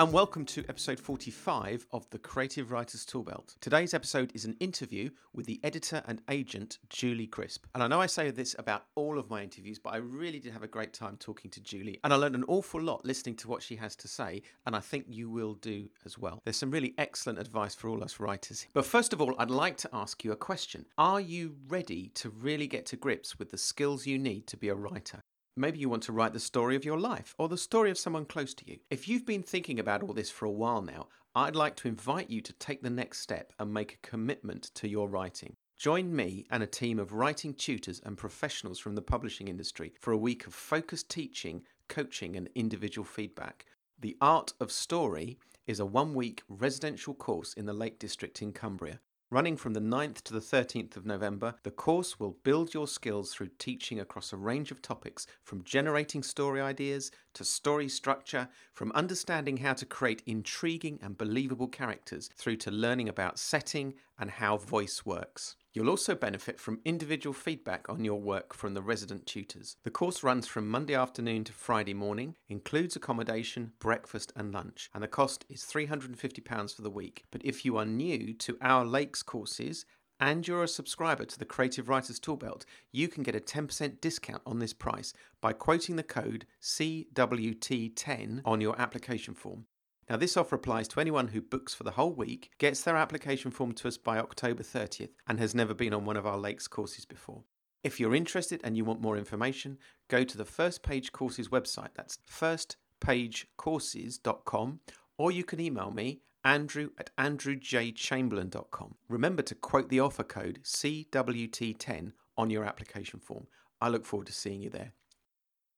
And welcome to episode 45 of the Creative Writers Toolbelt. Today's episode is an interview with the editor and agent Julie Crisp. And I know I say this about all of my interviews, but I really did have a great time talking to Julie, and I learned an awful lot listening to what she has to say, and I think you will do as well. There's some really excellent advice for all us writers. But first of all, I'd like to ask you a question Are you ready to really get to grips with the skills you need to be a writer? Maybe you want to write the story of your life or the story of someone close to you. If you've been thinking about all this for a while now, I'd like to invite you to take the next step and make a commitment to your writing. Join me and a team of writing tutors and professionals from the publishing industry for a week of focused teaching, coaching, and individual feedback. The Art of Story is a one week residential course in the Lake District in Cumbria. Running from the 9th to the 13th of November, the course will build your skills through teaching across a range of topics from generating story ideas to story structure, from understanding how to create intriguing and believable characters through to learning about setting and how voice works. You'll also benefit from individual feedback on your work from the resident tutors. The course runs from Monday afternoon to Friday morning, includes accommodation, breakfast, and lunch, and the cost is £350 for the week. But if you are new to our Lakes courses, and you're a subscriber to the Creative Writers Toolbelt, you can get a 10% discount on this price by quoting the code CWT10 on your application form. Now, this offer applies to anyone who books for the whole week, gets their application form to us by October 30th, and has never been on one of our Lakes courses before. If you're interested and you want more information, go to the First Page Courses website. That's firstpagecourses.com, or you can email me, andrew at andrewjchamberlain.com. Remember to quote the offer code CWT10 on your application form. I look forward to seeing you there.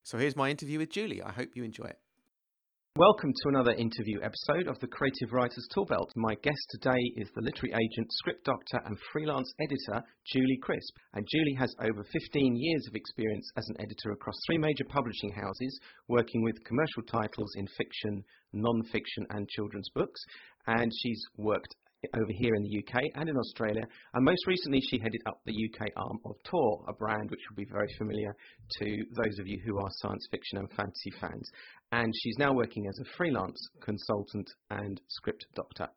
So here's my interview with Julie. I hope you enjoy it. Welcome to another interview episode of the Creative Writers Toolbelt. My guest today is the literary agent, script doctor, and freelance editor, Julie Crisp. And Julie has over 15 years of experience as an editor across three major publishing houses, working with commercial titles in fiction, non fiction, and children's books. And she's worked over here in the UK and in Australia. And most recently, she headed up the UK arm of Tor, a brand which will be very familiar to those of you who are science fiction and fantasy fans. And she's now working as a freelance consultant and script doctor.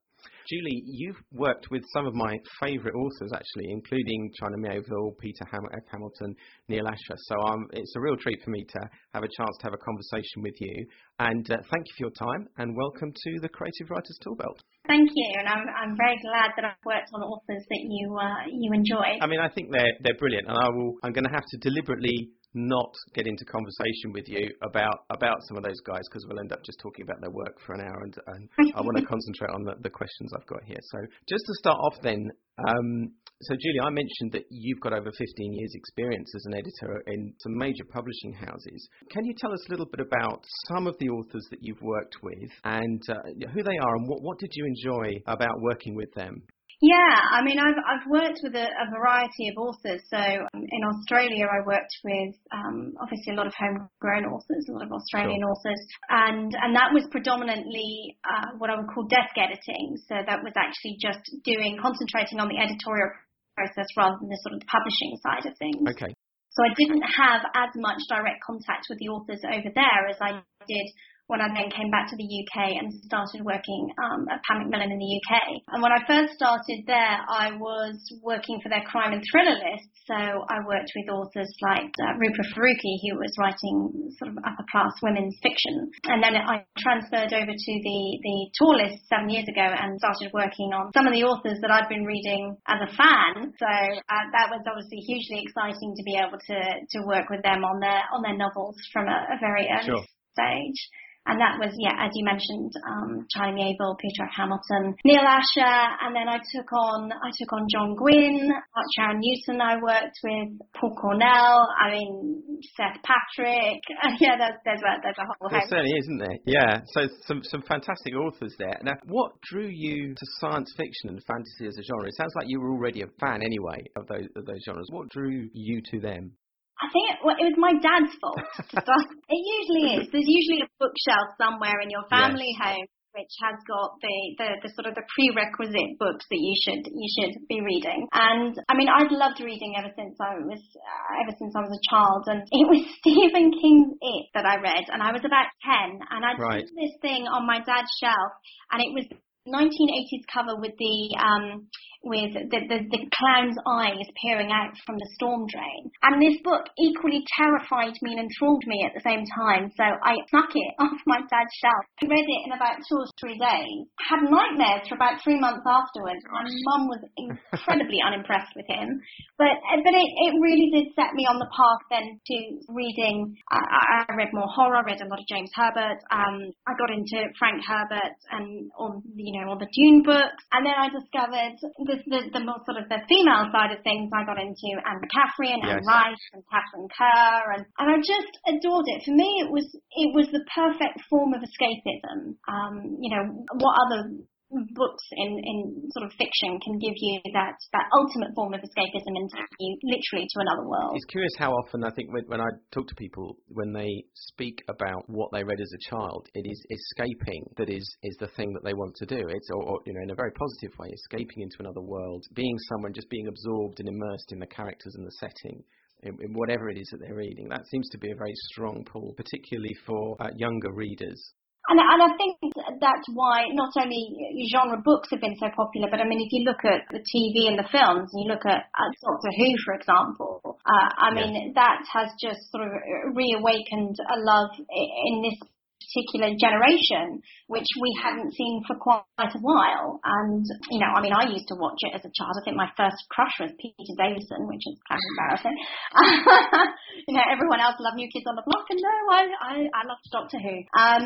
Julie, you've worked with some of my favourite authors, actually, including China Miéville, Peter Ham- F. Hamilton, Neal Asher. So um, it's a real treat for me to have a chance to have a conversation with you. And uh, thank you for your time, and welcome to the Creative Writers Toolbelt. Thank you, and I'm, I'm very glad that I've worked on authors that you uh, you enjoy. I mean, I think they're they're brilliant, and I will. I'm going to have to deliberately not get into conversation with you about about some of those guys because we'll end up just talking about their work for an hour, and, and I want to concentrate on the, the, questions I've got here. So just to start off, then, um, so Julie, I mentioned that you've got over 15 years' experience as an editor in some major publishing houses. Can you tell us a little bit about some of the authors that you've worked with and uh, who they are, and what what did you enjoy about working with them? Yeah, I mean, I've I've worked with a, a variety of authors. So um, in Australia, I worked with um, obviously a lot of homegrown authors, a lot of Australian sure. authors, and and that was predominantly uh, what I would call desk editing. So that was actually just doing concentrating on the editorial process rather than the sort of the publishing side of things. Okay. So I didn't have as much direct contact with the authors over there as I did when I then came back to the UK and started working um, at Pan Macmillan in the UK. And when I first started there, I was working for their crime and thriller list. So I worked with authors like uh, Rupa Farooki, who was writing sort of upper class women's fiction. And then I transferred over to the, the Tor list seven years ago and started working on some of the authors that I'd been reading as a fan. So uh, that was obviously hugely exciting to be able to, to work with them on their, on their novels from a, a very early sure. stage. And that was, yeah, as you mentioned, um, China Miéville, Peter Hamilton, Neal Asher, and then I took on, I took on John Gwynne, Mark Charan Newton I worked with, Paul Cornell, I mean, Seth Patrick, yeah, there's, there's a, there's a whole There certainly is, isn't there? Yeah, so some, some fantastic authors there. Now, what drew you to science fiction and fantasy as a genre? It sounds like you were already a fan anyway of those, of those genres. What drew you to them? I think it, well, it was my dad's fault. it usually is. There's usually a bookshelf somewhere in your family yes. home which has got the, the, the, sort of the prerequisite books that you should you should be reading. And I mean, I've loved reading ever since I was uh, ever since I was a child, and it was Stephen King's It that I read, and I was about ten, and I'd right. this thing on my dad's shelf, and it was 1980s cover with the um, with the, the, the clown's eyes peering out from the storm drain. And this book equally terrified me and enthralled me at the same time. So I snuck it off my dad's shelf. I read it in about two or three days. Had nightmares for about three months afterwards. My mum was incredibly unimpressed with him. But but it, it really did set me on the path then to reading. I, I read more horror. I read a lot of James Herbert. Um, I got into Frank Herbert and all you know all the Dune books. And then I discovered the the, the, the more sort of the female side of things, I got into Anne McCaffrey and yes. Anne Rice and Katharine Kerr, and, and I just adored it. For me, it was it was the perfect form of escapism. Um, you know, what other books in, in sort of fiction can give you that, that ultimate form of escapism and take you literally to another world. It's curious how often I think when, when I talk to people, when they speak about what they read as a child, it is escaping that is, is the thing that they want to do. It's, or, or, you know, in a very positive way, escaping into another world, being someone, just being absorbed and immersed in the characters and the setting. In, in, whatever it is that they're reading. That seems to be a very strong pull, particularly for uh, younger readers. And, and I think that's why not only genre books have been so popular, but I mean, if you look at the TV and the films, and you look at, at Doctor Who, for example, uh, I mean, that has just sort of reawakened a love in this particular generation, which we hadn't seen for quite a while. And, you know, I mean, I used to watch it as a child. I think my first crush was Peter Davison, which is kind of embarrassing. you know, everyone else loved New Kids on the Block, and no, I, I, I loved Doctor Who. Um,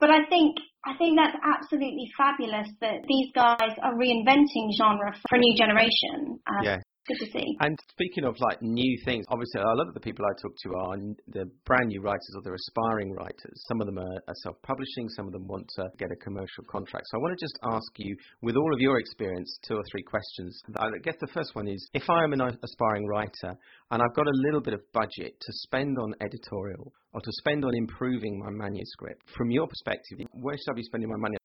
but I think I think that's absolutely fabulous that these guys are reinventing genre for a new generation. Um, yeah see. And speaking of like new things, obviously a lot of the people I talk to are the brand new writers or they're aspiring writers. Some of them are, are self-publishing, some of them want to get a commercial contract. So I want to just ask you, with all of your experience, two or three questions. I guess the first one is, if I am an aspiring writer and I've got a little bit of budget to spend on editorial or to spend on improving my manuscript, from your perspective, where should I be spending my money?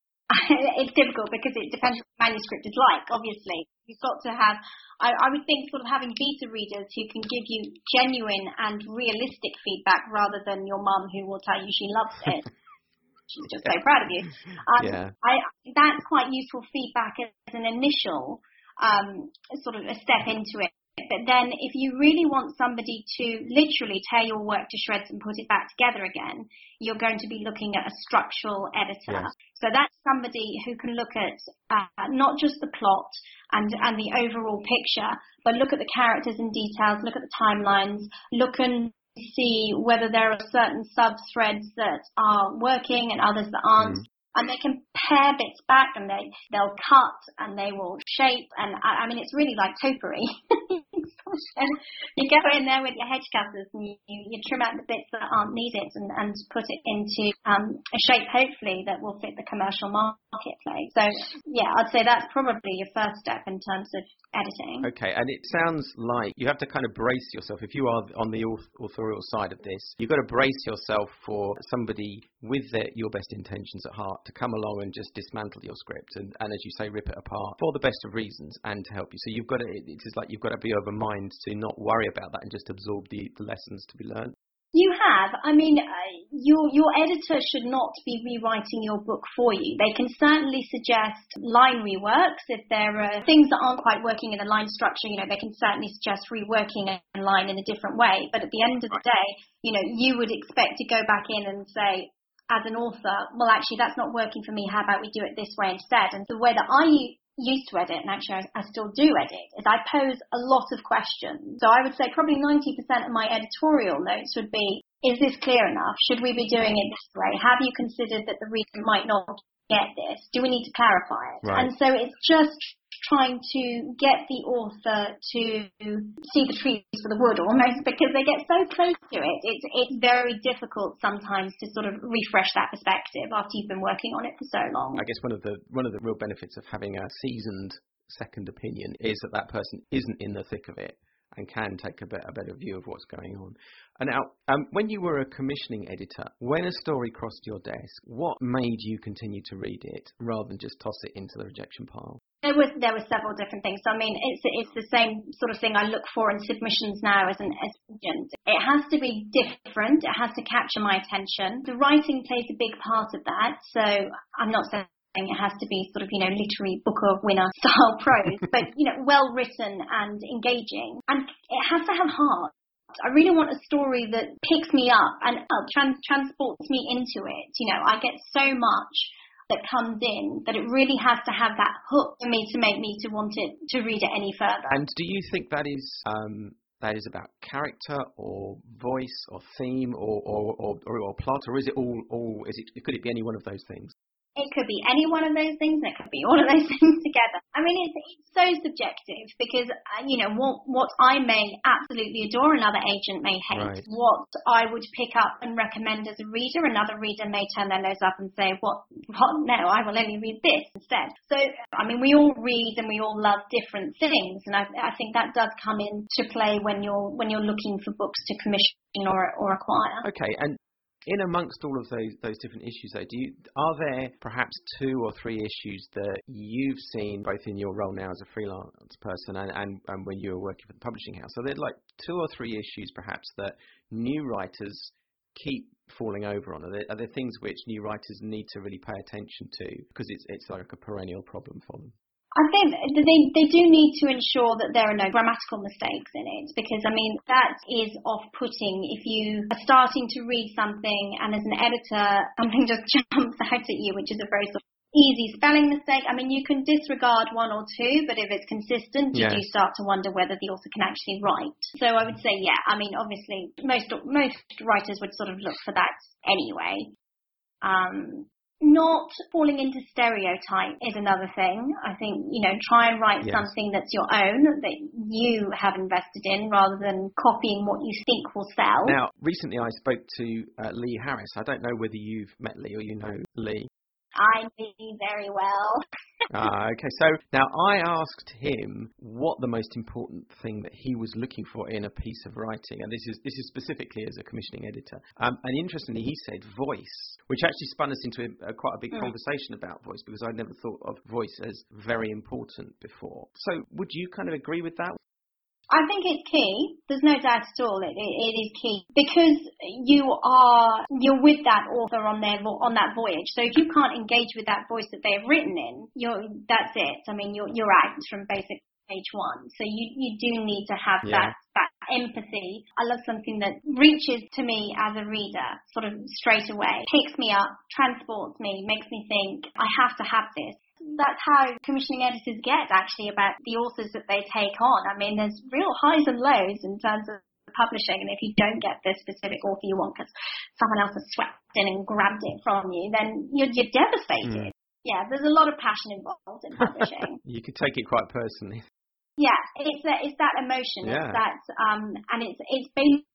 It's difficult because it depends what the manuscript is like, obviously. You've got to have, I, I would think, sort of having beta readers who can give you genuine and realistic feedback rather than your mum who will tell you she loves it. She's just so proud of you. Um, yeah. I, that's quite useful feedback as an initial um, sort of a step into it. But then if you really want somebody to literally tear your work to shreds and put it back together again, you're going to be looking at a structural editor. Yes. So that's somebody who can look at uh, not just the plot and, and the overall picture, but look at the characters and details, look at the timelines, look and see whether there are certain sub threads that are working and others that aren't. Mm and they can pare bits back and they they'll cut and they will shape and I, I mean it's really like topiary. you go in there with your hedge cutters and you, you trim out the bits that aren't needed and, and put it into um, a shape hopefully that will fit the commercial marketplace. So yeah, I'd say that's probably your first step in terms of editing. Okay, and it sounds like you have to kind of brace yourself if you are on the authorial side of this. You've got to brace yourself for somebody with your best intentions at heart to come along and just dismantle your script and, and, as you say, rip it apart for the best of reasons and to help you. So you've got to, it's like you've got to be of a mind to not worry about that and just absorb the, the lessons to be learned. You have. I mean, uh, your your editor should not be rewriting your book for you. They can certainly suggest line reworks if there are things that aren't quite working in the line structure. You know, they can certainly suggest reworking a line in a different way. But at the end of the day, you know, you would expect to go back in and say, as an author, well, actually, that's not working for me. How about we do it this way instead? And the way that I used to edit, and actually I, I still do edit, is I pose a lot of questions. So I would say probably 90% of my editorial notes would be, is this clear enough? Should we be doing it this way? Have you considered that the reader might not get this? Do we need to clarify it? Right. And so it's just trying to get the author to see the trees for the wood almost because they get so close to it. It's, it's very difficult sometimes to sort of refresh that perspective after you've been working on it for so long. I guess one of the, one of the real benefits of having a seasoned second opinion is that that person isn't in the thick of it and can take a, bit, a better view of what's going on. And now, um, when you were a commissioning editor, when a story crossed your desk, what made you continue to read it rather than just toss it into the rejection pile? There there were several different things. I mean, it's it's the same sort of thing I look for in submissions now as an agent. It has to be different. It has to capture my attention. The writing plays a big part of that. So I'm not saying it has to be sort of, you know, literary book of winner style prose, but, you know, well written and engaging. And it has to have heart. I really want a story that picks me up and uh, trans- transports me into it. You know, I get so much that comes in that it really has to have that hook for me to make me to want it to read it any further. And do you think that is um, that is about character or voice or theme or or, or, or plot, or is it all all is it could it be any one of those things? It could be any one of those things. and It could be all of those things together. I mean, it's, it's so subjective because, uh, you know, what, what I may absolutely adore, another agent may hate. Right. What I would pick up and recommend as a reader, another reader may turn their nose up and say, what, what, no, I will only read this instead. So, I mean, we all read and we all love different things. And I, I think that does come into play when you're, when you're looking for books to commission or, or acquire. Okay. And in amongst all of those those different issues, though, do you are there perhaps two or three issues that you've seen both in your role now as a freelance person and, and, and when you were working for the publishing house? Are there like two or three issues perhaps that new writers keep falling over on? Are there, are there things which new writers need to really pay attention to because it's it's like a perennial problem for them? I think they they do need to ensure that there are no grammatical mistakes in it because I mean that is off-putting if you are starting to read something and as an editor something just jumps out at you which is a very sort of easy spelling mistake. I mean you can disregard one or two, but if it's consistent, you do start to wonder whether the author can actually write. So I would say yeah. I mean obviously most most writers would sort of look for that anyway. Um, not falling into stereotype is another thing. I think, you know, try and write yes. something that's your own, that you have invested in, rather than copying what you think will sell. Now, recently I spoke to uh, Lee Harris. I don't know whether you've met Lee or you know Lee. I know very well. ah, okay. So now I asked him what the most important thing that he was looking for in a piece of writing, and this is this is specifically as a commissioning editor. Um, and interestingly, he said voice, which actually spun us into a, a, quite a big Mm. conversation about voice because I'd never thought of voice as very important before. So would you kind of agree with that? I think it's key. There's no doubt at all. It, it, it is key because you are you're with that author on their on that voyage. So if you can't engage with that voice that they've written in, you're that's it. I mean, you're you're out from basic page one. So you you do need to have Yeah. that that empathy. I love something that reaches to me as a reader, sort of straight away, picks me up, transports me, makes me think I have to have this that's how commissioning editors get actually about the authors that they take on. I mean, there's real highs and lows in terms of publishing, and if you don't get the specific author you want because someone else has swept in and grabbed it from you, then you're, you're devastated. Yeah, there's a lot of passion involved in publishing. you could take it quite personally. yeah, it's that it's that emotion. Yeah. It's that um, and it's it's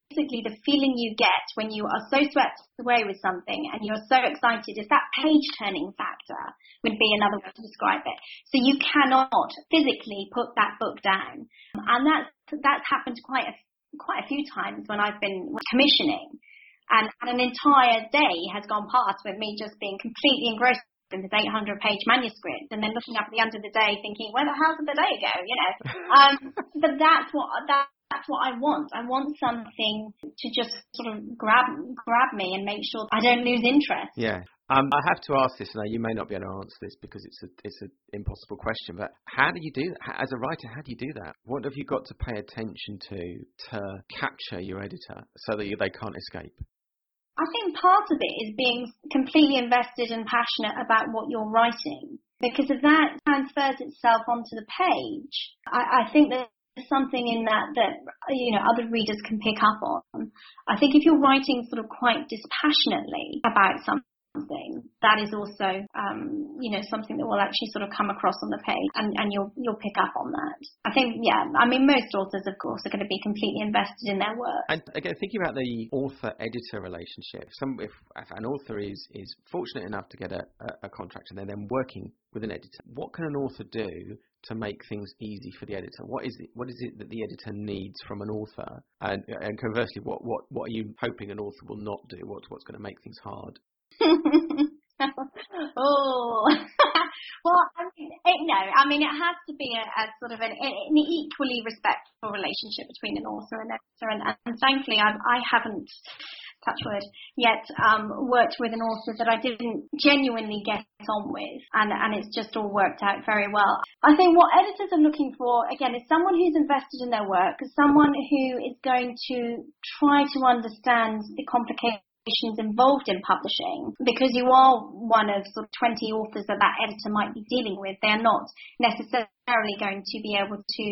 basically the feeling you get when you are so swept away with something and you're so excited. is that page turning factor would be another way to describe it. So you cannot physically put that book down, and that's that's happened quite a quite a few times when I've been commissioning, and, and an entire day has gone past with me just being completely engrossed in this 800 page manuscript and then looking up at the end of the day thinking, where the hell did the day go? You know, um, but that's what that. That's what I want. I want something to just sort of grab grab me and make sure I don't lose interest. Yeah. Um, I have to ask this now. You may not be able to answer this because it's a it's an impossible question. But how do you do that? As a writer, how do you do that? What have you got to pay attention to to capture your editor so that you, they can't escape? I think part of it is being completely invested and passionate about what you're writing. Because if that transfers itself onto the page, I, I think that something in that that you know other readers can pick up on. I think if you're writing sort of quite dispassionately about something, that is also, um, you know, something that will actually sort of come across on the page and, and you'll, you'll pick up on that. I think, yeah, I mean, most authors, of course, are going to be completely invested in their work. And again, thinking about the author-editor relationship, some, if, if an author is, is fortunate enough to get a, a, a contract and they're then working with an editor, what can an author do to make things easy for the editor? What is it? What is it that the editor needs from an author? And, and conversely, what, what what are you hoping an author will not do? What's what's going to make things hard? oh, well, I mean, it, no, I mean it has to be a, a sort of an, an, equally respectful relationship between an author and editor, and, and thankfully, I, I haven't touch wood, yet um, worked with an author that I didn't genuinely get on with, and, and it's just all worked out very well. I think what editors are looking for, again, is someone who's invested in their work, someone who is going to try to understand the complications involved in publishing because you are one of sort of 20 authors that that editor might be dealing with. They're not necessarily going to be able to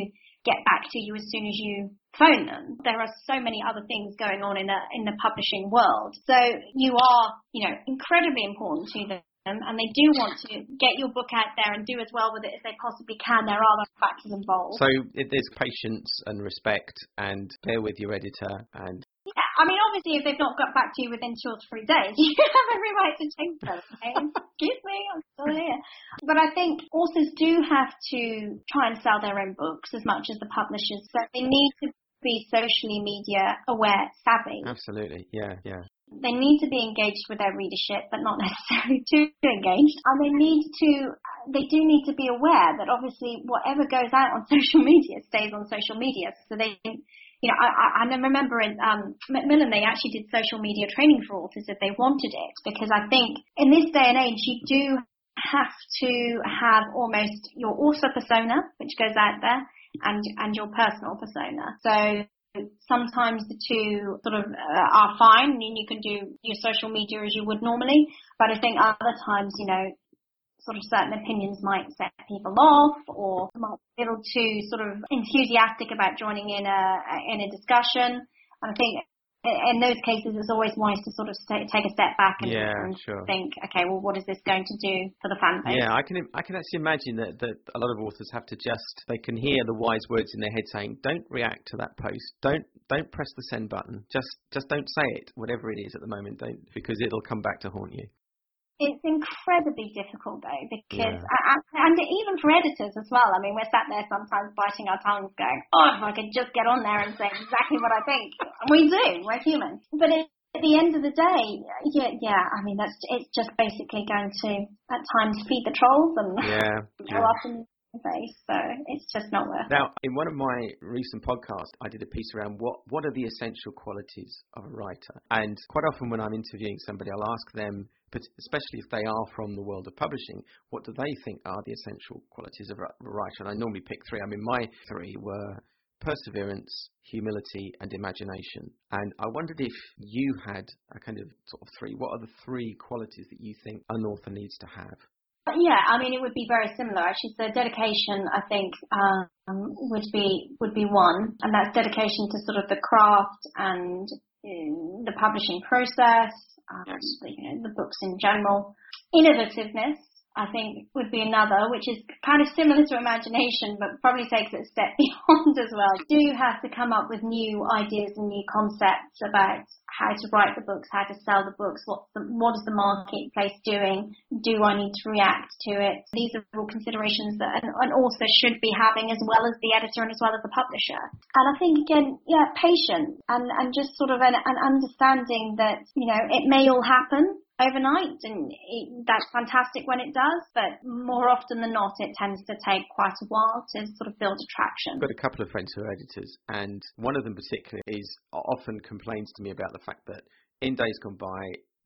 get back to you as soon as you phone them. There are so many other things going on in the in the publishing world. So you are, you know, incredibly important to them and they do want to get your book out there and do as well with it as they possibly can. There are other factors involved. So there's patience and respect and bear with your editor and yeah, I mean, obviously, if they've not got back to you within two or three days, you have every right to change them. Okay? Excuse me, I'm still here. But I think authors do have to try and sell their own books as much as the publishers. So they need to be socially media aware, savvy. Absolutely, yeah, yeah. They need to be engaged with their readership, but not necessarily too engaged. And they need to, they do need to be aware that obviously whatever goes out on social media stays on social media. So they you know, I, I remember in um, Macmillan, they actually did social media training for authors if they wanted it, because I think in this day and age, you do have to have almost your author persona, which goes out there, and and your personal persona. So sometimes the two sort of uh, are fine, and you can do your social media as you would normally. But I think other times, you know, sort of certain opinions might set people off or might be a little too sort of enthusiastic about joining in a in a discussion. I think in those cases, it's always wise to sort of take a step back and, yeah, and sure. think, okay, well, what is this going to do for the fan base? Yeah, I can I can actually imagine that, that a lot of authors have to just they can hear the wise words in their head saying, don't react to that post, don't don't press the send button, just just don't say it, whatever it is at the moment, don't because it'll come back to haunt you. It's incredibly difficult though, because yeah. and, and even for editors as well. I mean, we're sat there sometimes biting our tongues, going, "Oh, if I could just get on there and say exactly what I think." And We do. We're human, but it, at the end of the day, yeah, yeah. I mean, that's it's just basically going to at times feed the trolls and yeah, go yeah. up in the face. Okay, so it's just not worth. Now, in one of my recent podcasts, I did a piece around what what are the essential qualities of a writer, and quite often when I'm interviewing somebody, I'll ask them but especially if they are from the world of publishing, what do they think are the essential qualities of a writer? And I normally pick three. I mean, my three were perseverance, humility, and imagination. And I wondered if you had a kind of sort of three. What are the three qualities that you think an author needs to have? Yeah, I mean, it would be very similar actually. So dedication, I think, um, would be would be one, and that's dedication to sort of the craft and uh, the publishing process, um, the, you know, the books in general. Innovativeness, I think, would be another, which is kind of similar to imagination, but probably takes it a step beyond as well. You do have to come up with new ideas and new concepts about how to write the books, how to sell the books, what the, what is the marketplace doing? Do I need to react to it? These are all considerations that an, an author should be having as well as the editor and as well as the publisher. And I think again, yeah, patience and, and just sort of an, an understanding that, you know, it may all happen overnight and it, that's fantastic when it does but more often than not it tends to take quite a while to sort of build attraction. I've got a couple of friends who are editors and one of them particularly is often complains to me about the fact that in days gone by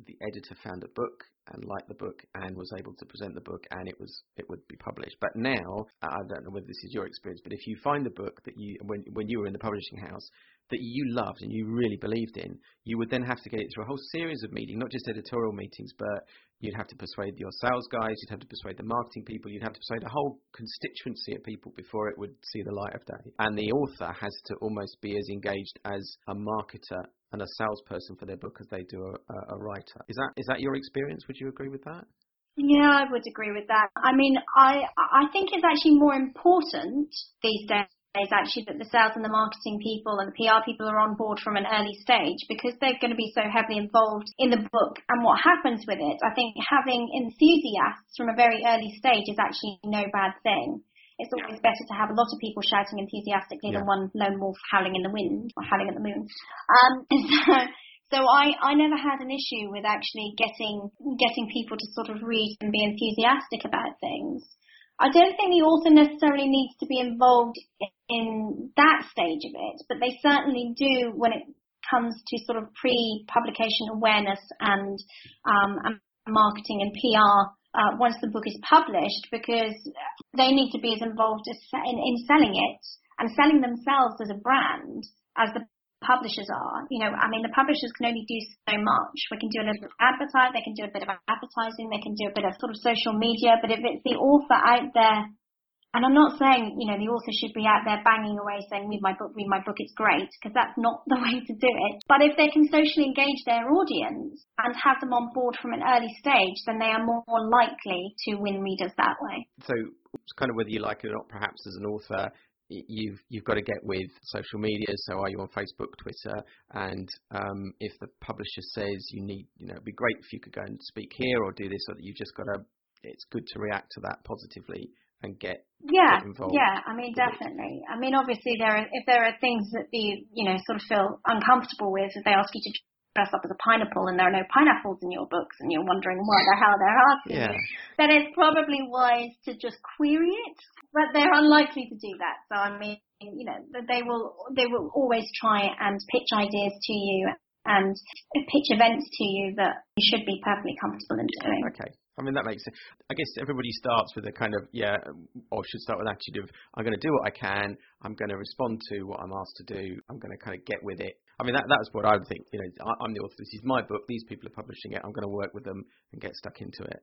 the editor found a book and liked the book and was able to present the book and it was it would be published. But now I don't know whether this is your experience but if you find a book that you when when you were in the publishing house that you loved and you really believed in, you would then have to get it through a whole series of meetings, not just editorial meetings, but you'd have to persuade your sales guys, you'd have to persuade the marketing people, you'd have to persuade a whole constituency of people before it would see the light of day. And the author has to almost be as engaged as a marketer and a salesperson for their book as they do a, a writer. Is that is that your experience? Would you agree with that? Yeah, I would agree with that. I mean, I I think it's actually more important these days is actually that the sales and the marketing people and the PR people are on board from an early stage because they're going to be so heavily involved in the book and what happens with it. I think having enthusiasts from a very early stage is actually no bad thing. It's always better to have a lot of people shouting enthusiastically yeah. than one lone wolf howling in the wind or howling at the moon. Um, so, so I, I never had an issue with actually getting getting people to sort of read and be enthusiastic about things. I don't think the author necessarily needs to be involved in that stage of it, but they certainly do when it comes to sort of pre-publication awareness and, um, and marketing and PR uh, once the book is published, because they need to be as involved as in, in selling it and selling themselves as a brand as the publishers are. You know, I mean, the publishers can only do so much. We can do a little bit of advertising, they can do a bit of advertising, they can do a bit of sort of social media, but if it's the author out there, and I'm not saying, you know, the author should be out there banging away saying, read my book, read my book, it's great, because that's not the way to do it. But if they can socially engage their audience and have them on board from an early stage, then they are more likely to win readers that way. So it's kind of whether you like it or not, perhaps as an author, you've you've got to get with social media. So are you on Facebook, Twitter, and um, if the publisher says you need, you know, it'd be great if you could go and speak here or do this, or that you've just got to. It's good to react to that positively and get yeah get involved. yeah. I mean, definitely. I mean, obviously there are if there are things that you you know sort of feel uncomfortable with, if they ask you to dress up as a pineapple and there are no pineapples in your books and you're wondering why the hell they're asking yeah. then it's probably wise to just query it. But they're unlikely to do that. So I mean, you know, they will they will always try and pitch ideas to you and pitch events to you that you should be perfectly comfortable in doing. Okay. I mean, that makes sense. I guess everybody starts with a kind of, yeah, or should start with an attitude of, I'm going to do what I can. I'm going to respond to what I'm asked to do. I'm going to kind of get with it. I mean, that that's what I would think. You know, I, I'm the author. This is my book. These people are publishing it. I'm going to work with them and get stuck into it.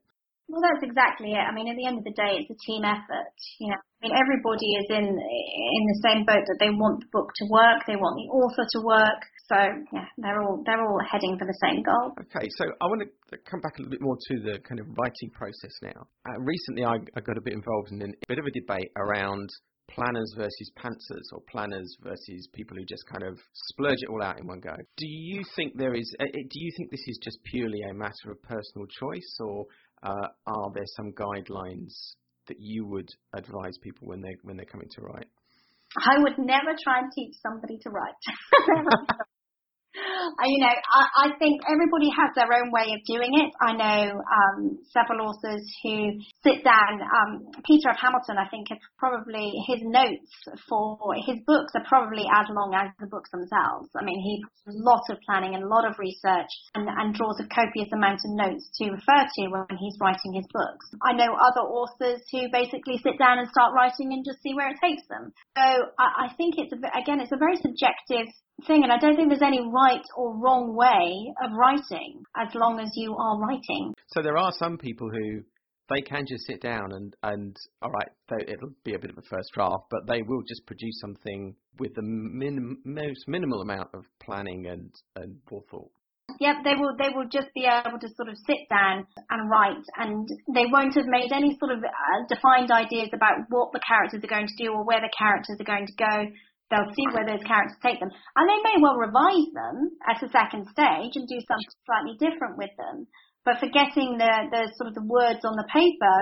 Well, that's exactly it. I mean, at the end of the day, it's a team effort. You know, I mean, everybody is in in the same boat that they want the book to work, they want the author to work. So yeah, they're all they're all heading for the same goal. Okay, so I want to come back a little bit more to the kind of writing process now. Uh, recently, I, I got a bit involved in a bit of a debate around planners versus pantsers or planners versus people who just kind of splurge it all out in one go. Do you think there is? Uh, do you think this is just purely a matter of personal choice, or uh, are there some guidelines that you would advise people when they when they're coming to write? I would never try and teach somebody to write. you know, I, I think everybody has their own way of doing it. I know um, several authors who sit down. Um, Peter F. Hamilton, I think, is probably his notes for his books are probably as long as the books themselves. I mean, he puts a lot of planning and a lot of research and, and draws a copious amount of notes to refer to when he's writing his books. I know other authors who basically sit down and start writing and just see where it takes them. So I, I think it's a, again, it's a very subjective thing, and I don't think there's any right or wrong way of writing as long as you are writing. So there are some people who they can just sit down and and all right, it'll be a bit of a first draft, but they will just produce something with the minim, most minimal amount of planning and and forethought. Yep, they will. They will just be able to sort of sit down and write, and they won't have made any sort of uh, defined ideas about what the characters are going to do or where the characters are going to go. They'll see where those characters take them. And they may well revise them at a second stage and do something slightly different with them. But forgetting the, the sort of the words on the paper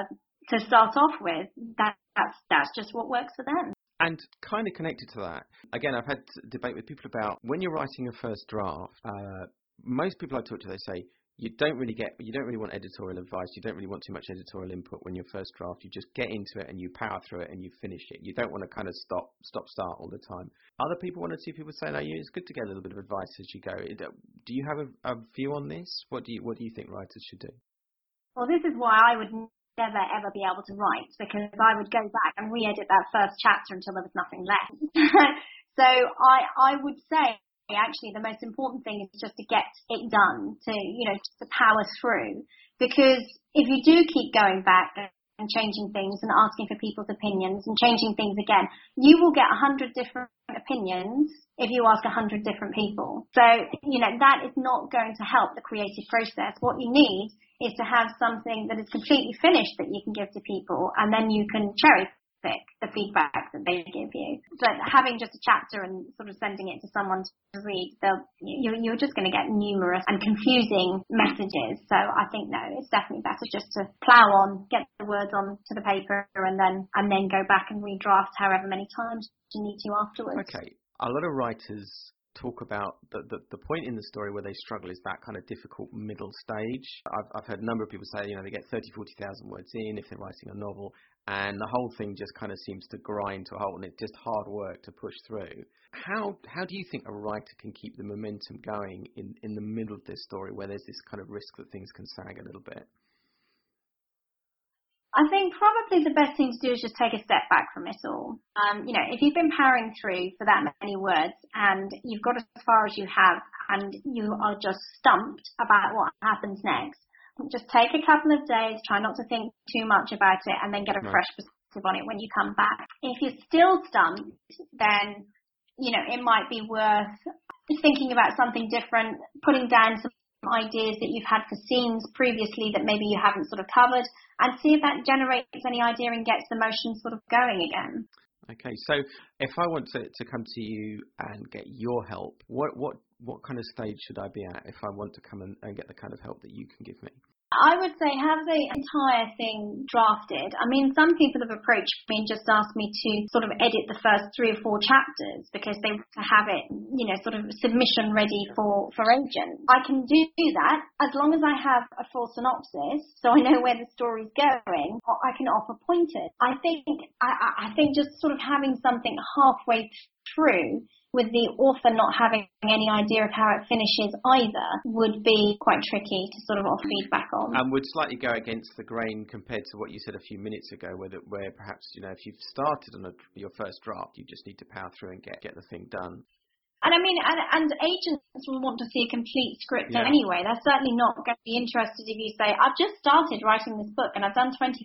to start off with, that, that's, that's just what works for them. And kind of connected to that, again, I've had debate with people about when you're writing a first draft, uh, most people I talk to, they say, you don't really get you don't really want editorial advice you don't really want too much editorial input when you're first draft you just get into it and you power through it and you finish it. You don't want to kind of stop stop start all the time. Other people want to see people say no it's good to get a little bit of advice as you go. Uh, do you have a, a view on this? What do you what do you think writers should do? Well this is why I would never ever be able to write because I would go back and re-edit that first chapter until there was nothing left. So I I would say actually the most important thing is just to get it done, to, you know, to power through. Because if you do keep going back and changing things and asking for people's opinions and changing things again. You will get a hundred different opinions if you ask a hundred different people. So, you know, that is not going to help the creative process. What you need is to have something that is completely finished that you can give to people and then you can cherry the feedback that they give you. But having just a chapter and sort of sending it to someone to read, you're, you're just going to get numerous and confusing messages. So I think no, it's definitely better just to plow on, get the words on to the paper, and then and then go back and redraft however many times you need to afterwards. Okay, a lot of writers talk about the, the, the, point in the story where they struggle is that kind of difficult middle stage. I've, I've heard a number of people say, you know, they get 30, 40,000 words in if they're writing a novel, and the whole thing just kind of seems to grind to a halt, and it's just hard work to push through. How how do you think a writer can keep the momentum going in, in the middle of this story where there's this kind of risk that things can sag a little bit? I think probably the best thing to do is just take a step back from it all. Um, you know, if you've been powering through for that many words and you've got as far as you have and you are just stumped about what happens next, just take a couple of days, try not to think too much about it, and then get a right. fresh perspective on it when you come back. If you're still stumped, then, you know, it might be worth thinking about something different, putting down some ideas that you've had for scenes previously that maybe you haven't sort of covered, and see if that generates any idea and gets the motion sort of going again. Okay, so if I want to, to come to you and get your help, what what what kind of stage should I be at if I want to come and, and get the kind of help that you can give me? I would say have the entire thing drafted. I mean, some people have approached me and just asked me to sort of edit the first three or four chapters because they want to have it, you know, sort of submission ready for, for agent. I can do that as long as I have a full synopsis so I know where the story's going, I can offer pointers. I think, I, I think just sort of having something halfway through with the author not having any idea of how it finishes either would be quite tricky to sort of offer feedback on. And would slightly go against the grain compared to what you said a few minutes ago, where, where perhaps, you know, if you've started on a, your first draft, you just need to power through and get, get the thing done. And I mean, and, and agents will want to see a complete script yeah. anyway. They're certainly not going to be interested if you say, I've just started writing this book and I've done 25,000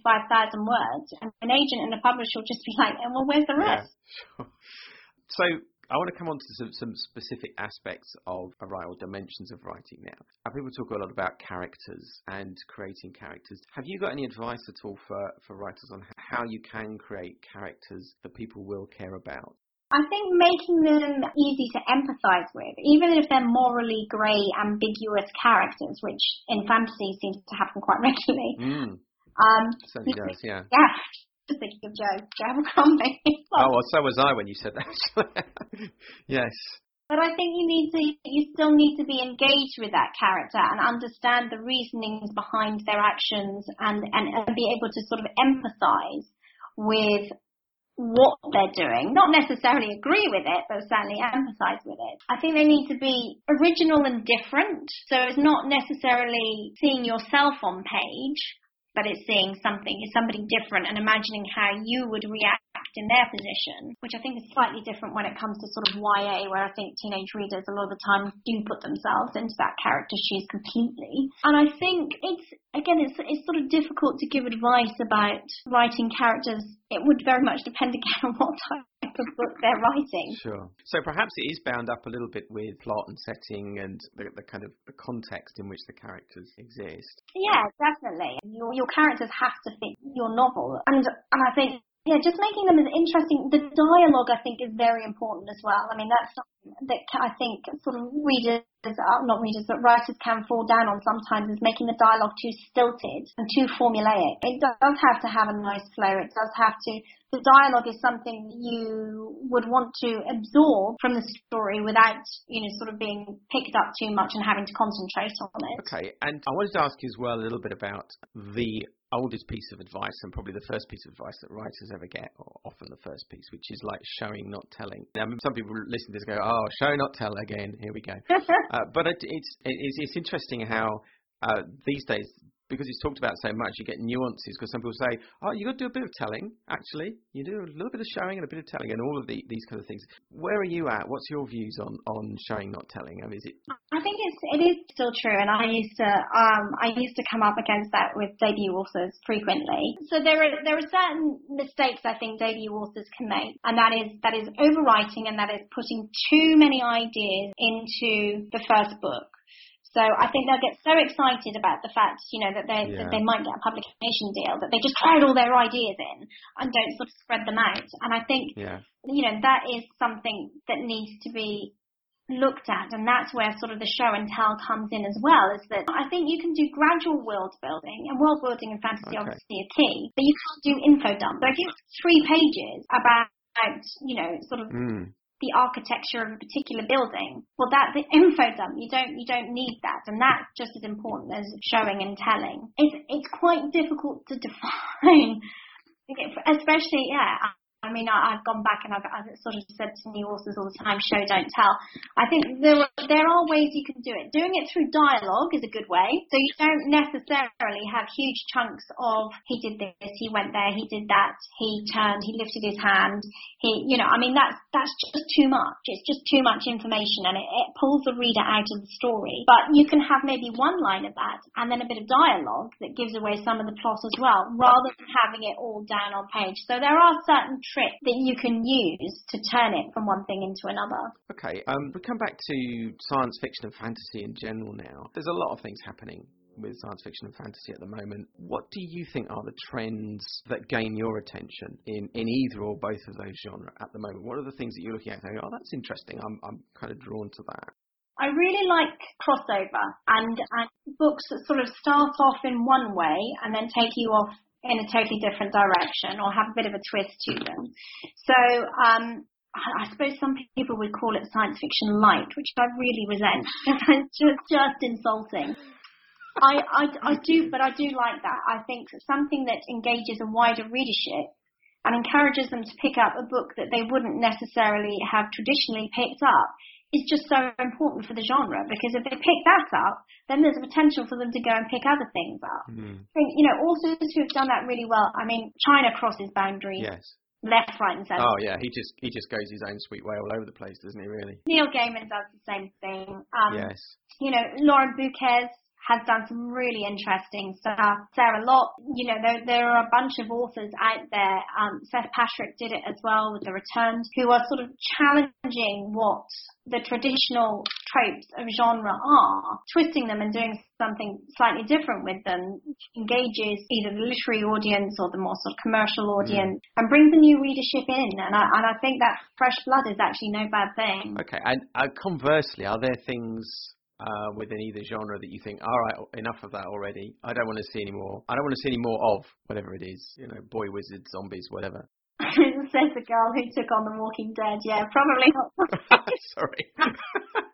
words. And an agent and a publisher will just be like, well, where's the rest? Yeah. so I want to come on to some, some specific aspects of a write or dimensions of writing now. People talk a lot about characters and creating characters. Have you got any advice at all for, for writers on how you can create characters that people will care about? I think making them easy to empathize with, even if they're morally grey, ambiguous characters, which in fantasy seems to happen quite regularly. Mm. Um, Certainly does, yeah. Yeah, just thinking of Joe, Joe Abercrombie. oh, well, so was I when you said that. yes. But I think you need to, you still need to be engaged with that character and understand the reasonings behind their actions and, and, and be able to sort of empathize with what they're doing. Not necessarily agree with it, but certainly empathize with it. I think they need to be original and different. So it's not necessarily seeing yourself on page, but it's seeing something, it's somebody different and imagining how you would react in their position, which I think is slightly different when it comes to sort of YA, where I think teenage readers a lot of the time do put themselves into that character's shoes completely. And I think it's, again, it's, it's sort of difficult to give advice about writing characters. It would very much depend again on what type of book they're writing. Sure. So perhaps it is bound up a little bit with plot and setting and the, the kind of the context in which the characters exist. Yeah, definitely. Your, your characters have to fit your novel. And, and I think yeah, just making them as interesting. The dialogue, I think, is very important as well. I mean, that's something that I think sort of readers, uh, not readers, but writers can fall down on sometimes is making the dialogue too stilted and too formulaic. It does have to have a nice flow. It does have to. The dialogue is something you would want to absorb from the story without, you know, sort of being picked up too much and having to concentrate on it. Okay, and I wanted to ask you as well a little bit about the oldest piece of advice and probably the first piece of advice that writers ever get, or often the first piece, which is like showing, not telling. Now, some people listen to this and go, oh, show, not tell again, here we go. uh, but it, it's, it's, it's interesting how uh, these days because it's talked about so much, you get nuances because some people say, oh, you got to do a bit of telling. Actually, you do a little bit of showing and a bit of telling, and all of the, these kind of things. Where are you at? What's your views on on showing, not telling? I mean, is it? I think it's it is still true, and I used to um I used to come up against that with debut authors frequently. So there are there are certain mistakes I think debut authors can make, and that is that is overwriting and that is putting too many ideas into the first book. So I think they'll get so excited about the fact, you know, that they yeah. that they might get a publication deal that they just crowd all their ideas in and don't sort of spread them out. And I think, yeah. you know, that is something that needs to be looked at and that's where sort of the show and tell comes in as well is that I think you can do gradual world building and world building and fantasy okay. obviously are key but you can't do info dump so if you have three pages about you know sort of mm the architecture of a particular building. Well, that's the info dump. You don't you don't need that, and that's just as important as showing and telling. It's it's quite difficult to define, especially yeah. I mean, I, have gone back and I've, I've, sort of said to new authors all the time, show, don't tell. I think there, there are ways you can do it. Doing it through dialogue is a good way. So you don't necessarily have huge chunks of, he did this, he went there, he did that, he turned, he lifted his hand, he, you know, I mean, that's, that's just too much. It's just too much information and it, it pulls the reader out of the story. But you can have maybe one line of that and then a bit of dialogue that gives away some of the plot as well, rather than having it all down on page. So there are certain trick that you can use to turn it from one thing into another. Okay, um, we come back to science fiction and fantasy in general now. There's a lot of things happening with science fiction and fantasy at the moment. What do you think are the trends that gain your attention in, in either or both of those genres at the moment? What are the things that you're looking at saying, oh, that's interesting, I'm, I'm kind of drawn to that? I really like crossover and, and books that sort of start off in one way and then take you off in a totally different direction or have a bit of a twist to them. So um, I suppose some people would call it science fiction light, which I really resent. it's just, just insulting. I, I, I do, but I do like that. I think something that engages a wider readership and encourages them to pick up a book that they wouldn't necessarily have traditionally picked up is just so important for the genre because if they pick that up, then there's a potential for them to go and pick other things up. Mm. I think, you know, authors who have done that really well, I mean, China crosses boundaries. Yes. Left, right, and centre. Oh yeah, he just he just goes his own sweet way all over the place, doesn't he? Really. Neil Gaiman does the same thing. Um, yes. You know, Lauren Beukes has done some really interesting stuff. Sarah Lotz, you know, there, there are a bunch of authors out there. Um, Seth Patrick did it as well with The Returned, who are sort of challenging what the traditional tropes of genre are, twisting them and doing something slightly different with them, engages either the literary audience or the more sort of commercial audience, mm. and brings a new readership in. And I, and I think that fresh blood is actually no bad thing. Okay, and uh, conversely, are there things uh, within either genre that you think, all right, enough of that already. I don't want to see any more. I don't want to see any more of whatever it is. You know, boy wizards, zombies, whatever. Says the girl who took on The Walking Dead. Yeah, probably not. Sorry.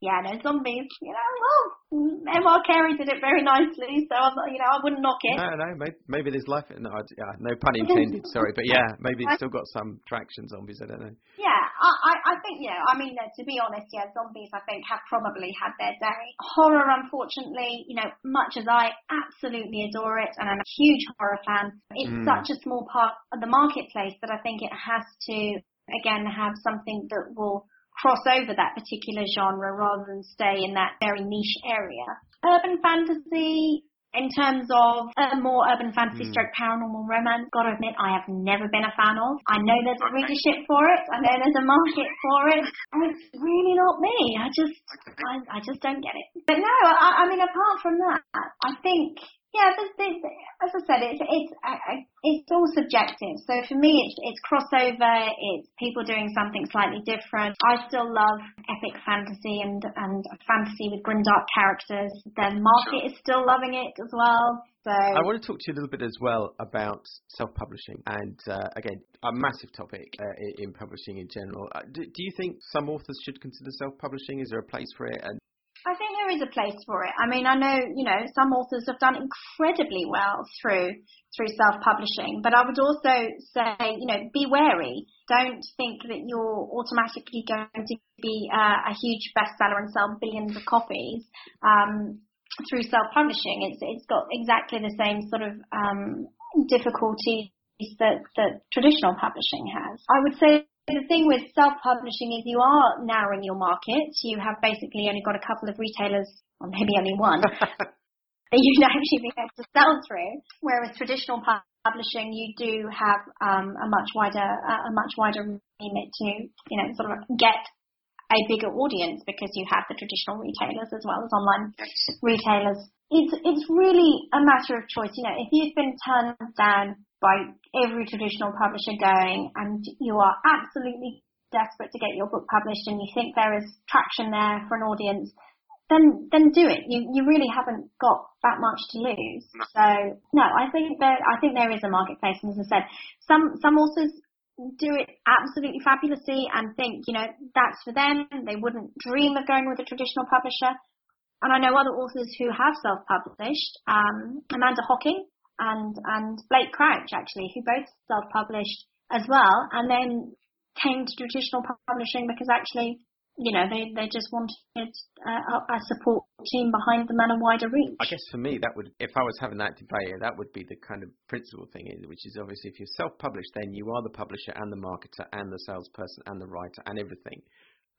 yeah, no zombies. You know, well, M.R. Carey did it very nicely, so I'm, you know, I wouldn't knock it. No, no, maybe, maybe there's life. No, yeah, no pun intended. sorry, but yeah, maybe it's still got some traction. Zombies, I don't know. Yeah, I, I think yeah. I mean, uh, to be honest, yeah, zombies I think have probably had their day. Horror, unfortunately, you know, much as I absolutely adore it, and I'm a huge horror fan, it's mm. such a small part of the marketplace that I think it has to again have something that will cross over that particular genre rather than stay in that very niche area. Urban fantasy, in terms of a more urban fantasy mm. stroke paranormal romance, gotta admit I have never been a fan of. I know there's a readership for it, I know there's a market for it, and it's really not me. I just, I, I just don't get it. But no, I, I mean, apart from that, I think yeah, as I said, it's it's it's all subjective. So for me, it's it's crossover. It's people doing something slightly different. I still love epic fantasy and and fantasy with grimdark characters. The market is still loving it as well. So I want to talk to you a little bit as well about self-publishing, and uh, again, a massive topic uh, in publishing in general. Uh, do, do you think some authors should consider self-publishing? Is there a place for it? And there is a place for it. I mean, I know, you know, some authors have done incredibly well through through self-publishing, but I would also say, you know, be wary. Don't think that you're automatically going to be uh, a huge bestseller and sell billions of copies. Um, through self-publishing, it's it's got exactly the same sort of um, difficulties that that traditional publishing has. I would say the thing with self-publishing is you are narrowing your market. You have basically only got a couple of retailers, or maybe only one, that you'd actually be able to sell through. Whereas traditional publishing, you do have um, a much wider a much wider remit to you know sort of get a bigger audience because you have the traditional retailers as well as online retailers. It's it's really a matter of choice. You know, if you've been turned down by every traditional publisher going and you are absolutely desperate to get your book published and you think there is traction there for an audience, then then do it. You you really haven't got that much to lose. So no, I think there I think there is a marketplace and as I said, some some authors do it absolutely fabulously and think, you know, that's for them. They wouldn't dream of going with a traditional publisher. And I know other authors who have self-published, um, Amanda Hocking and, and Blake Crouch actually, who both self-published as well and then came to traditional publishing because actually you know, they, they just wanted uh, a support team behind them and a wider reach. I guess for me, that would, if I was having that debate, that would be the kind of principal thing, which is obviously if you're self-published, then you are the publisher and the marketer and the salesperson and the writer and everything.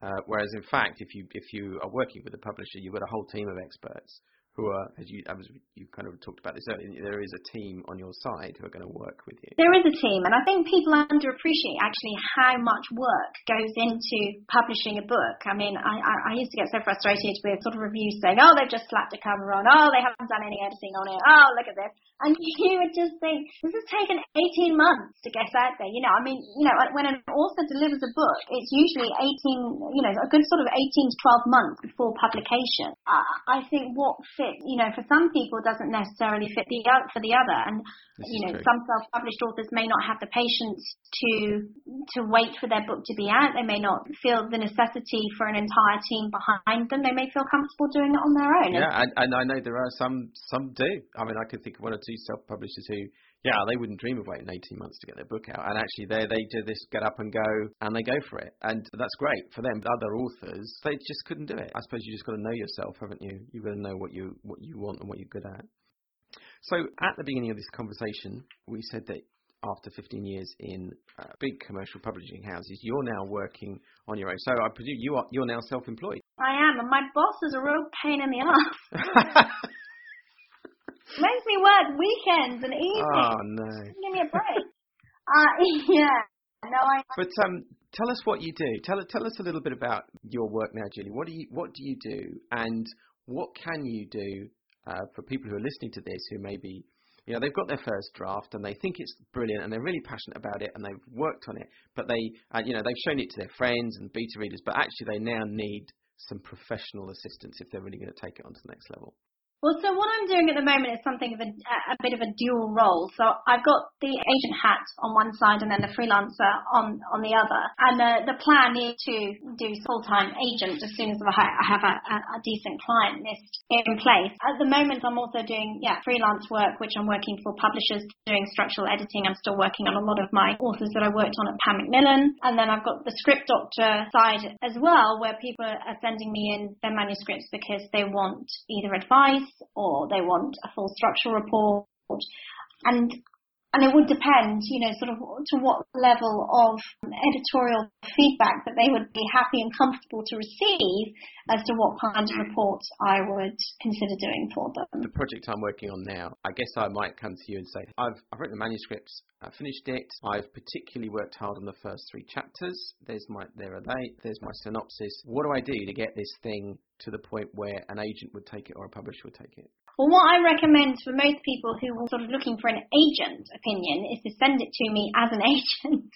Uh, whereas in fact, if you if you are working with a publisher, you've got a whole team of experts who are, as you, as you kind of talked about this earlier, there is a team on your side who are going to work with you. There is a team, and I think people underappreciate actually how much work goes into publishing a book. I mean, I, I, I used to get so frustrated with sort of reviews saying, oh, they've just slapped a cover on, oh, they haven't done any editing on it, oh, look at this. And you would just think, this has taken 18 months to get out there. You know, I mean, you know, when an author delivers a book, it's usually 18, you know, a good sort of 18 to 12 months before publication. I think what fits you know, for some people doesn't necessarily fit the other, for the other. And, this you know, true. some self-published authors may not have the patience to, to wait for their book to be out. They may not feel the necessity for an entire team behind them. They may feel comfortable doing it on their own. Yeah, and, and I know there are some, some do. I mean, I could think of one or two self-publishers who, yeah, they wouldn't dream of waiting 18 months to get their book out. And actually, they they do this get up and go, and they go for it, and that's great for them. But other authors, they just couldn't do it. I suppose you just got to know yourself, haven't you? You've got to know what you what you want and what you're good at. So at the beginning of this conversation, we said that after 15 years in uh, big commercial publishing houses, you're now working on your own. So I presume you are you're now self-employed. I am, and my boss is a real pain in the ass. Makes me work weekends and evenings. Oh no! Give me a break. uh, yeah. No, I. But um, tell us what you do. Tell tell us a little bit about your work now, Julie. What do you what do you do, and what can you do uh, for people who are listening to this who maybe you know they've got their first draft and they think it's brilliant and they're really passionate about it and they've worked on it, but they uh, you know they've shown it to their friends and beta readers, but actually they now need some professional assistance if they're really going to take it on to the next level. Well, so what I'm doing at the moment is something of a, a bit of a dual role. So I've got the agent hat on one side and then the freelancer on, on the other. And the, the plan is to do full-time agent as soon as I have a, a, decent client list in place. At the moment, I'm also doing, yeah, freelance work, which I'm working for publishers doing structural editing. I'm still working on a lot of my authors that I worked on at Pan Macmillan. And then I've got the script doctor side as well, where people are sending me in their manuscripts because they want either advice or they want a full structural report. And and it would depend, you know, sort of to what level of editorial feedback that they would be happy and comfortable to receive as to what kind of report I would consider doing for them. The project I'm working on now, I guess I might come to you and say, I've, I've written the manuscripts, I've finished it, I've particularly worked hard on the first three chapters, there's my, there are they, there's my synopsis. What do I do to get this thing to the point where an agent would take it or a publisher would take it? Well, what I recommend for most people who are sort of looking for an agent opinion is to send it to me as an agent.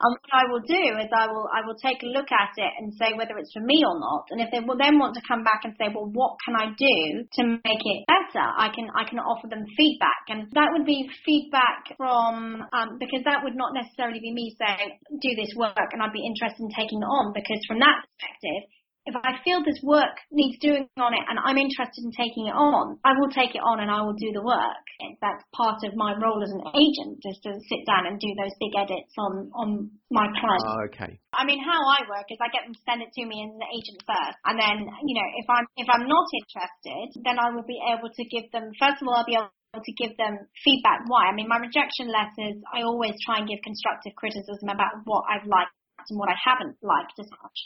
and what I will do is I will I will take a look at it and say whether it's for me or not. And if they will then want to come back and say, well, what can I do to make it better? I can I can offer them feedback, and that would be feedback from um, because that would not necessarily be me saying do this work, and I'd be interested in taking it on because from that perspective if I feel this work needs doing on it and I'm interested in taking it on, I will take it on and I will do the work. That's part of my role as an agent, is to sit down and do those big edits on, on my clients. Oh, okay. I mean, how I work is I get them to send it to me in the agent first, and then you know if I'm if I'm not interested, then I will be able to give them. First of all, I'll be able to give them feedback why. I mean, my rejection letters, I always try and give constructive criticism about what I've liked and what I haven't liked as much.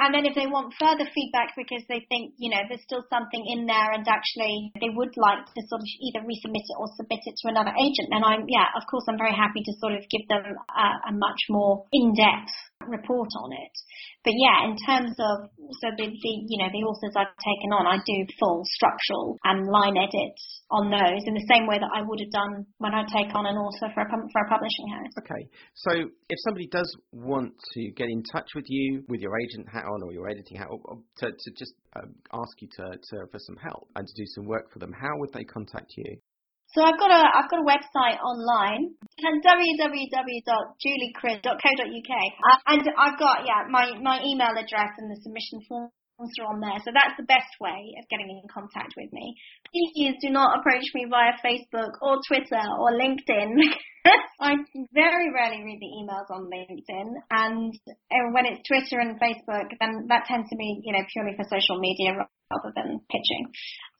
And then if they want further feedback because they think, you know, there's still something in there and actually they would like to sort of either resubmit it or submit it to another agent, then I'm, yeah, of course I'm very happy to sort of give them a, a much more in-depth report on it. But yeah, in terms of so the, the you know the authors I've taken on, I do full structural and line edits on those in the same way that I would have done when I take on an author for a for a publishing house. Okay, so if somebody does want to get in touch with you with your agent hat on or your editing hat, or, or to, to just um, ask you to, to for some help and to do some work for them, how would they contact you? So I've got a I've got a website online, www.juliecrisp.co.uk, uh, and I've got yeah my my email address and the submission forms are on there. So that's the best way of getting in contact with me. Please do not approach me via Facebook or Twitter or LinkedIn. I very rarely read the emails on LinkedIn, and when it's Twitter and Facebook, then that tends to be, you know, purely for social media rather than pitching.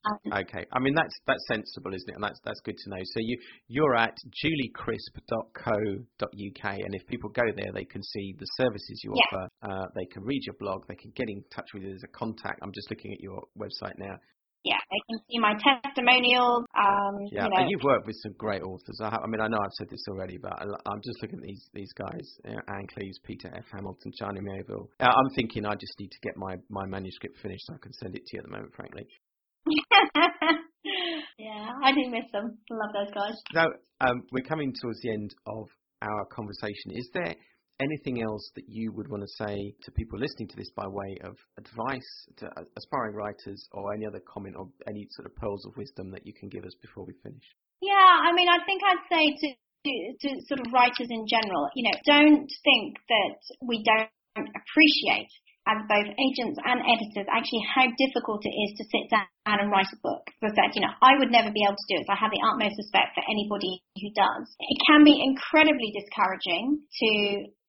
Um, okay, I mean that's that's sensible, isn't it? And that's that's good to know. So you you're at juliecrisp.co.uk, and if people go there, they can see the services you yeah. offer. Uh, they can read your blog. They can get in touch with you as a contact. I'm just looking at your website now. Yeah, they can see my testimonials. Um, yeah, you know. and you've worked with some great authors. I, I, mean, I know I've said this already, but I, am just looking at these these guys: you know, Ann Cleeves, Peter F. Hamilton, China Miéville. Uh, I'm thinking I just need to get my my manuscript finished so I can send it to you at the moment, frankly. yeah, I do miss them. Love those guys. Now, um, we're coming towards the end of our conversation. Is there anything else that you would want to say to people listening to this by way of advice to uh, aspiring writers or any other comment or any sort of pearls of wisdom that you can give us before we finish? Yeah, I mean, I think I'd say to, to, to sort of writers in general, you know, don't think that we don't appreciate as both agents and editors actually how difficult it is to sit down and write a book. As said, you know, I would never be able to do it, so I have the utmost respect for anybody who does. It can be incredibly discouraging to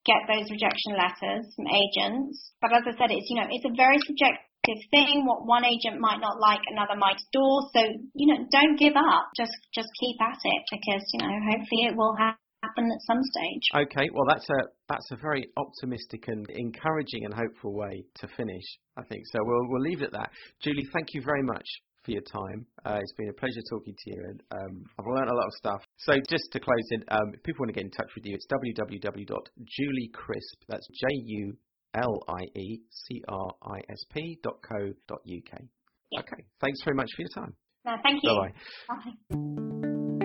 get those rejection letters from agents. But as I said, it's, you know, it's a very subjective thing. What one agent might not like, another might adore. So, you know, don't give up. Just, just keep at it because, you know, hopefully it will happen at some stage. Okay, well that's a that's a very optimistic and encouraging and hopeful way to finish. I think so. We'll we'll leave it at that. Julie, thank you very much for your time. Uh, it's been a pleasure talking to you, and um, I've learned a lot of stuff. So just to close in, um, if people want to get in touch with you, it's www.juliecrisp. That's J U L I E C R I S P dot co dot uk. Okay, thanks very much for your time. No, thank you. Bye-bye. Bye.